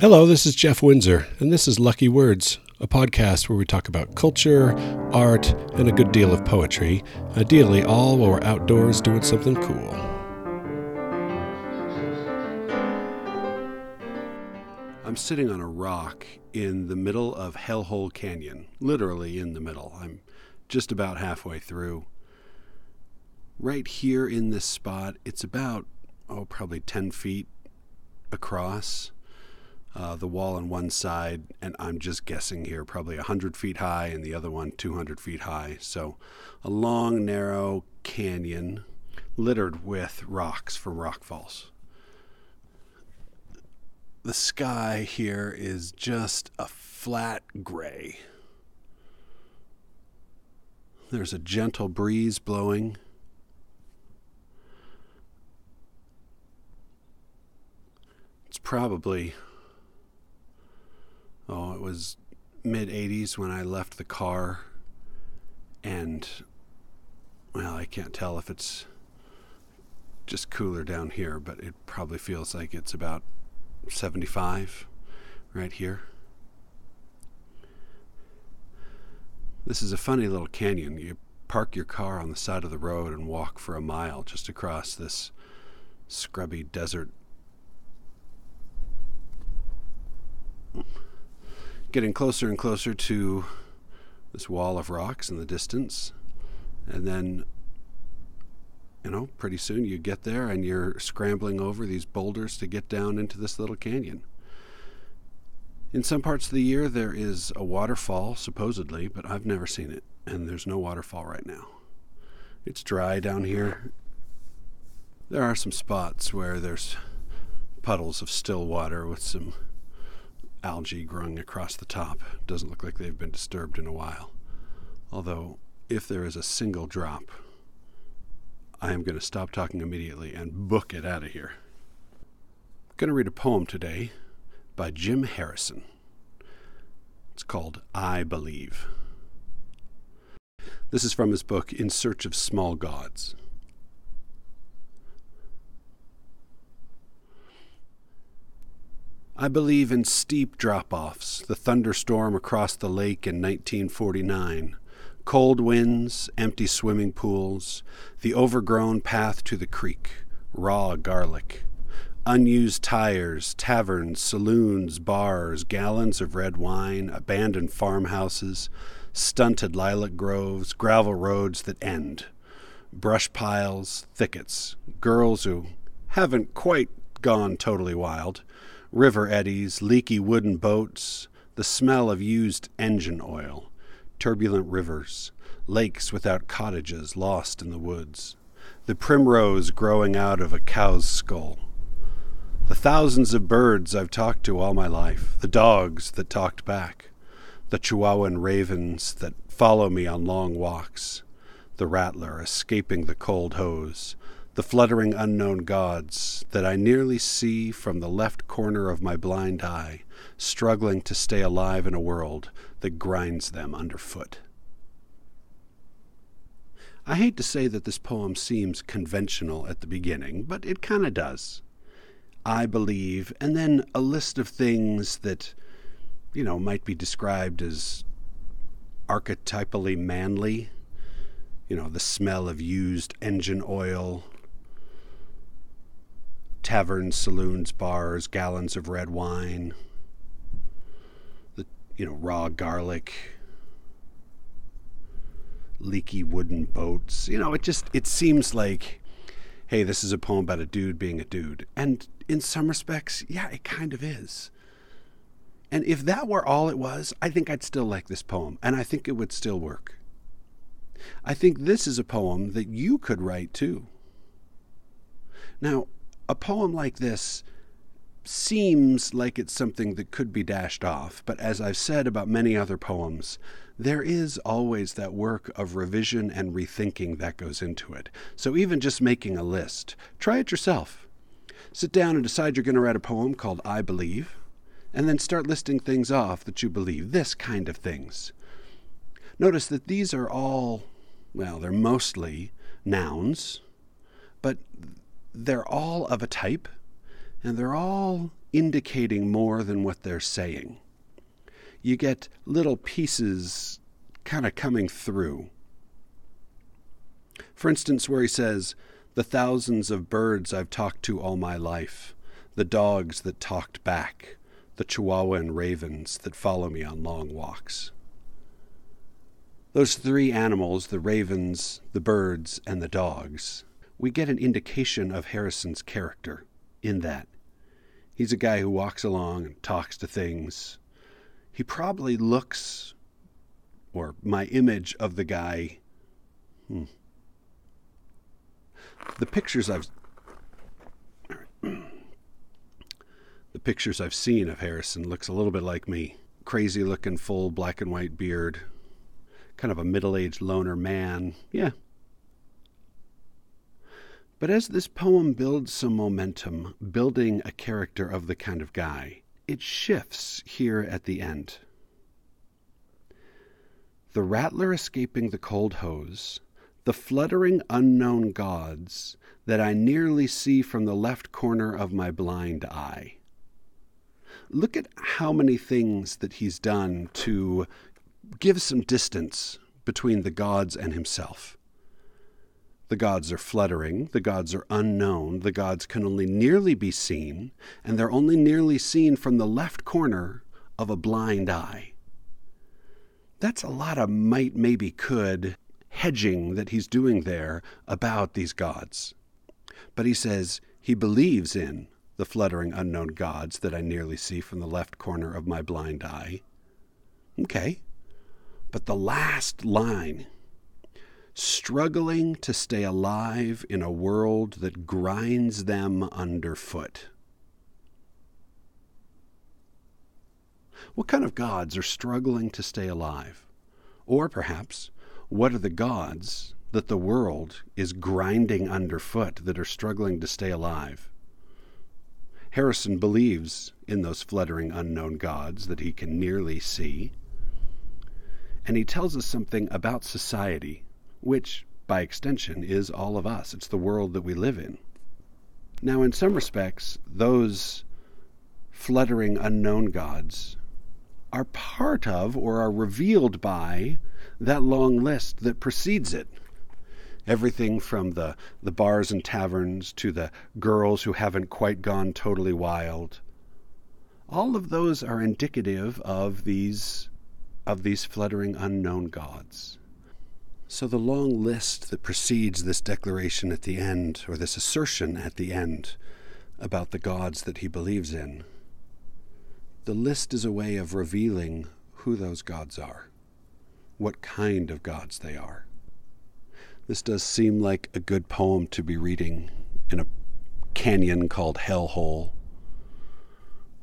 Hello, this is Jeff Windsor, and this is Lucky Words, a podcast where we talk about culture, art, and a good deal of poetry, ideally all while we're outdoors doing something cool. I'm sitting on a rock in the middle of Hellhole Canyon, literally in the middle. I'm just about halfway through. Right here in this spot, it's about, oh, probably 10 feet across uh, the wall on one side, and I'm just guessing here, probably 100 feet high, and the other one 200 feet high. So a long, narrow canyon littered with rocks from rock falls. The sky here is just a flat gray. There's a gentle breeze blowing. It's probably oh, it was mid 80s when I left the car. And, well, I can't tell if it's just cooler down here, but it probably feels like it's about 75 right here. This is a funny little canyon. You park your car on the side of the road and walk for a mile just across this scrubby desert getting closer and closer to this wall of rocks in the distance. And then, you know, pretty soon you get there and you're scrambling over these boulders to get down into this little canyon. In some parts of the year, there is a waterfall, supposedly, but I've never seen it, and there's no waterfall right now. It's dry down here. There are some spots where there's puddles of still water with some algae growing across the top. Doesn't look like they've been disturbed in a while. Although, if there is a single drop, I am going to stop talking immediately and book it out of here. I'm going to read a poem today by Jim Harrison. It's called I Believe. This is from his book In Search of Small Gods. I believe in steep drop offs, the thunderstorm across the lake in 1949, cold winds, empty swimming pools, the overgrown path to the creek, raw garlic, unused tires, taverns, saloons, bars, gallons of red wine, abandoned farmhouses, stunted lilac groves, gravel roads that end, brush piles, thickets, girls who haven't quite gone totally wild river eddies, leaky wooden boats, the smell of used engine oil, turbulent rivers, lakes without cottages lost in the woods, the primrose growing out of a cow's skull. The thousands of birds I've talked to all my life, the dogs that talked back, the Chihuahuan ravens that follow me on long walks, the rattler escaping the cold hose, the fluttering unknown gods that I nearly see from the left corner of my blind eye, struggling to stay alive in a world that grinds them underfoot. I hate to say that this poem seems conventional at the beginning, but it kind of does. I believe, and then a list of things that, you know, might be described as archetypally manly. You know, the smell of used engine oil, taverns, saloons, bars, gallons of red wine, the you know raw garlic, leaky wooden boats. You know, it just it seems like hey, this is a poem about a dude being a dude. And in some respects, yeah, it kind of is. And if that were all it was, I think I'd still like this poem, and I think it would still work. I think this is a poem that you could write too. Now, a poem like this seems like it's something that could be dashed off, but as I've said about many other poems, there is always that work of revision and rethinking that goes into it. So even just making a list, try it yourself. Sit down and decide you're going to write a poem called I Believe, and then start listing things off that you believe, this kind of things. Notice that these are all, well, they're mostly nouns, but they're all of a type and they're all indicating more than what they're saying. You get little pieces kind of coming through. For instance, where he says, The thousands of birds I've talked to all my life, the dogs that talked back, the Chihuahuan ravens that follow me on long walks. Those three animals, the ravens, the birds, and the dogs, we get an indication of Harrison's character in that. He's a guy who walks along and talks to things. He probably looks, or my image of the guy, hmm. the pictures I've the pictures I've seen of Harrison looks a little bit like me. Crazy looking, full black and white beard, kind of a middle aged loner man. Yeah, but as this poem builds some momentum, building a character of the kind of guy, it shifts here at the end. The rattler escaping the cold hose, the fluttering unknown gods that I nearly see from the left corner of my blind eye. Look at how many things that he's done to give some distance between the gods and himself. The gods are fluttering, the gods are unknown, the gods can only nearly be seen, and they're only nearly seen from the left corner of a blind eye. That's a lot of might, maybe, could hedging that he's doing there about these gods. But he says he believes in the fluttering unknown gods that I nearly see from the left corner of my blind eye. Okay. But the last line struggling to stay alive in a world that grinds them underfoot. What kind of gods are struggling to stay alive? Or perhaps, what are the gods that the world is grinding underfoot that are struggling to stay alive? Harrison believes in those fluttering unknown gods that he can nearly see. And he tells us something about society which, by extension, is all of us. It's the world that we live in. Now, in some respects, those fluttering unknown gods are part of or are revealed by that long list that precedes it. Everything from the, the bars and taverns to the girls who haven't quite gone totally wild. All of those are indicative of these of these fluttering unknown gods. So, the long list that precedes this declaration at the end, or this assertion at the end, about the gods that he believes in, the list is a way of revealing who those gods are, what kind of gods they are. This does seem like a good poem to be reading in a canyon called Hellhole,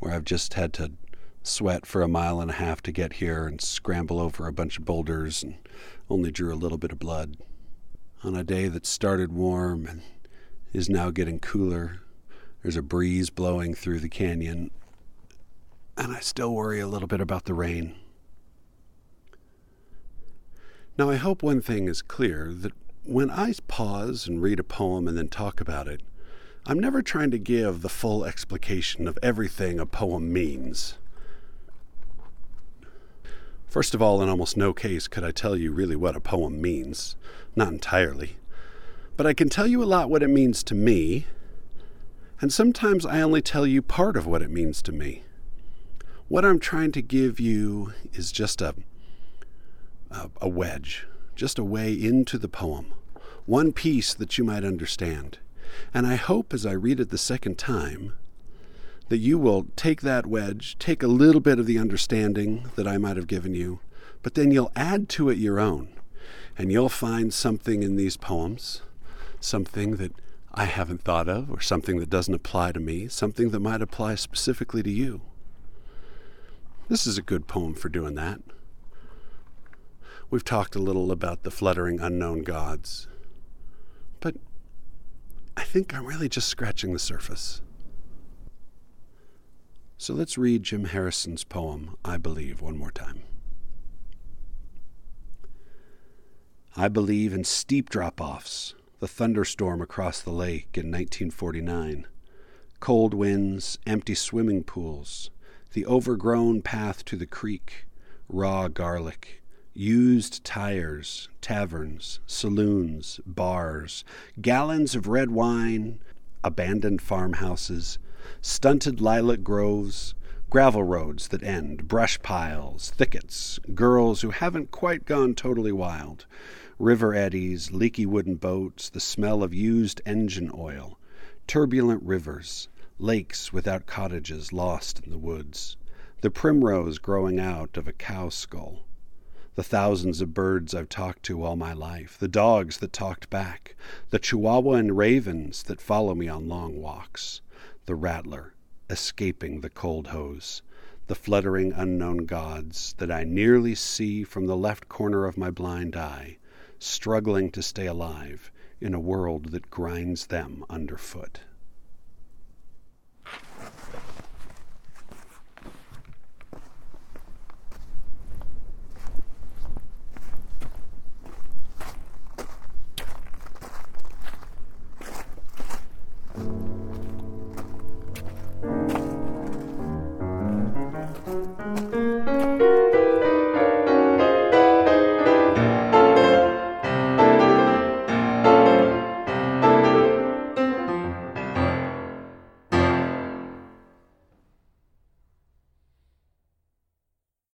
where I've just had to sweat for a mile and a half to get here and scramble over a bunch of boulders and only drew a little bit of blood. On a day that started warm and is now getting cooler, there's a breeze blowing through the canyon, and I still worry a little bit about the rain. Now, I hope one thing is clear that when I pause and read a poem and then talk about it, I'm never trying to give the full explication of everything a poem means. First of all, in almost no case could I tell you really what a poem means. Not entirely. But I can tell you a lot what it means to me, and sometimes I only tell you part of what it means to me. What I'm trying to give you is just a, a, a wedge, just a way into the poem, one piece that you might understand. And I hope as I read it the second time that you will take that wedge, take a little bit of the understanding that I might have given you, but then you'll add to it your own. And you'll find something in these poems, something that I haven't thought of, or something that doesn't apply to me, something that might apply specifically to you. This is a good poem for doing that. We've talked a little about the fluttering unknown gods, but I think I'm really just scratching the surface. So let's read Jim Harrison's poem, I Believe, one more time. I believe in steep drop offs, the thunderstorm across the lake in 1949, cold winds, empty swimming pools, the overgrown path to the creek, raw garlic, used tires, taverns, saloons, bars, gallons of red wine, abandoned farmhouses, stunted lilac groves, gravel roads that end, brush piles, thickets, girls who haven't quite gone totally wild, river eddies, leaky wooden boats, the smell of used engine oil, turbulent rivers, lakes without cottages lost in the woods, the primrose growing out of a cow skull, the thousands of birds I've talked to all my life, the dogs that talked back, the Chihuahuan ravens that follow me on long walks, the rattler escaping the cold hose, the fluttering unknown gods that I nearly see from the left corner of my blind eye, struggling to stay alive in a world that grinds them underfoot.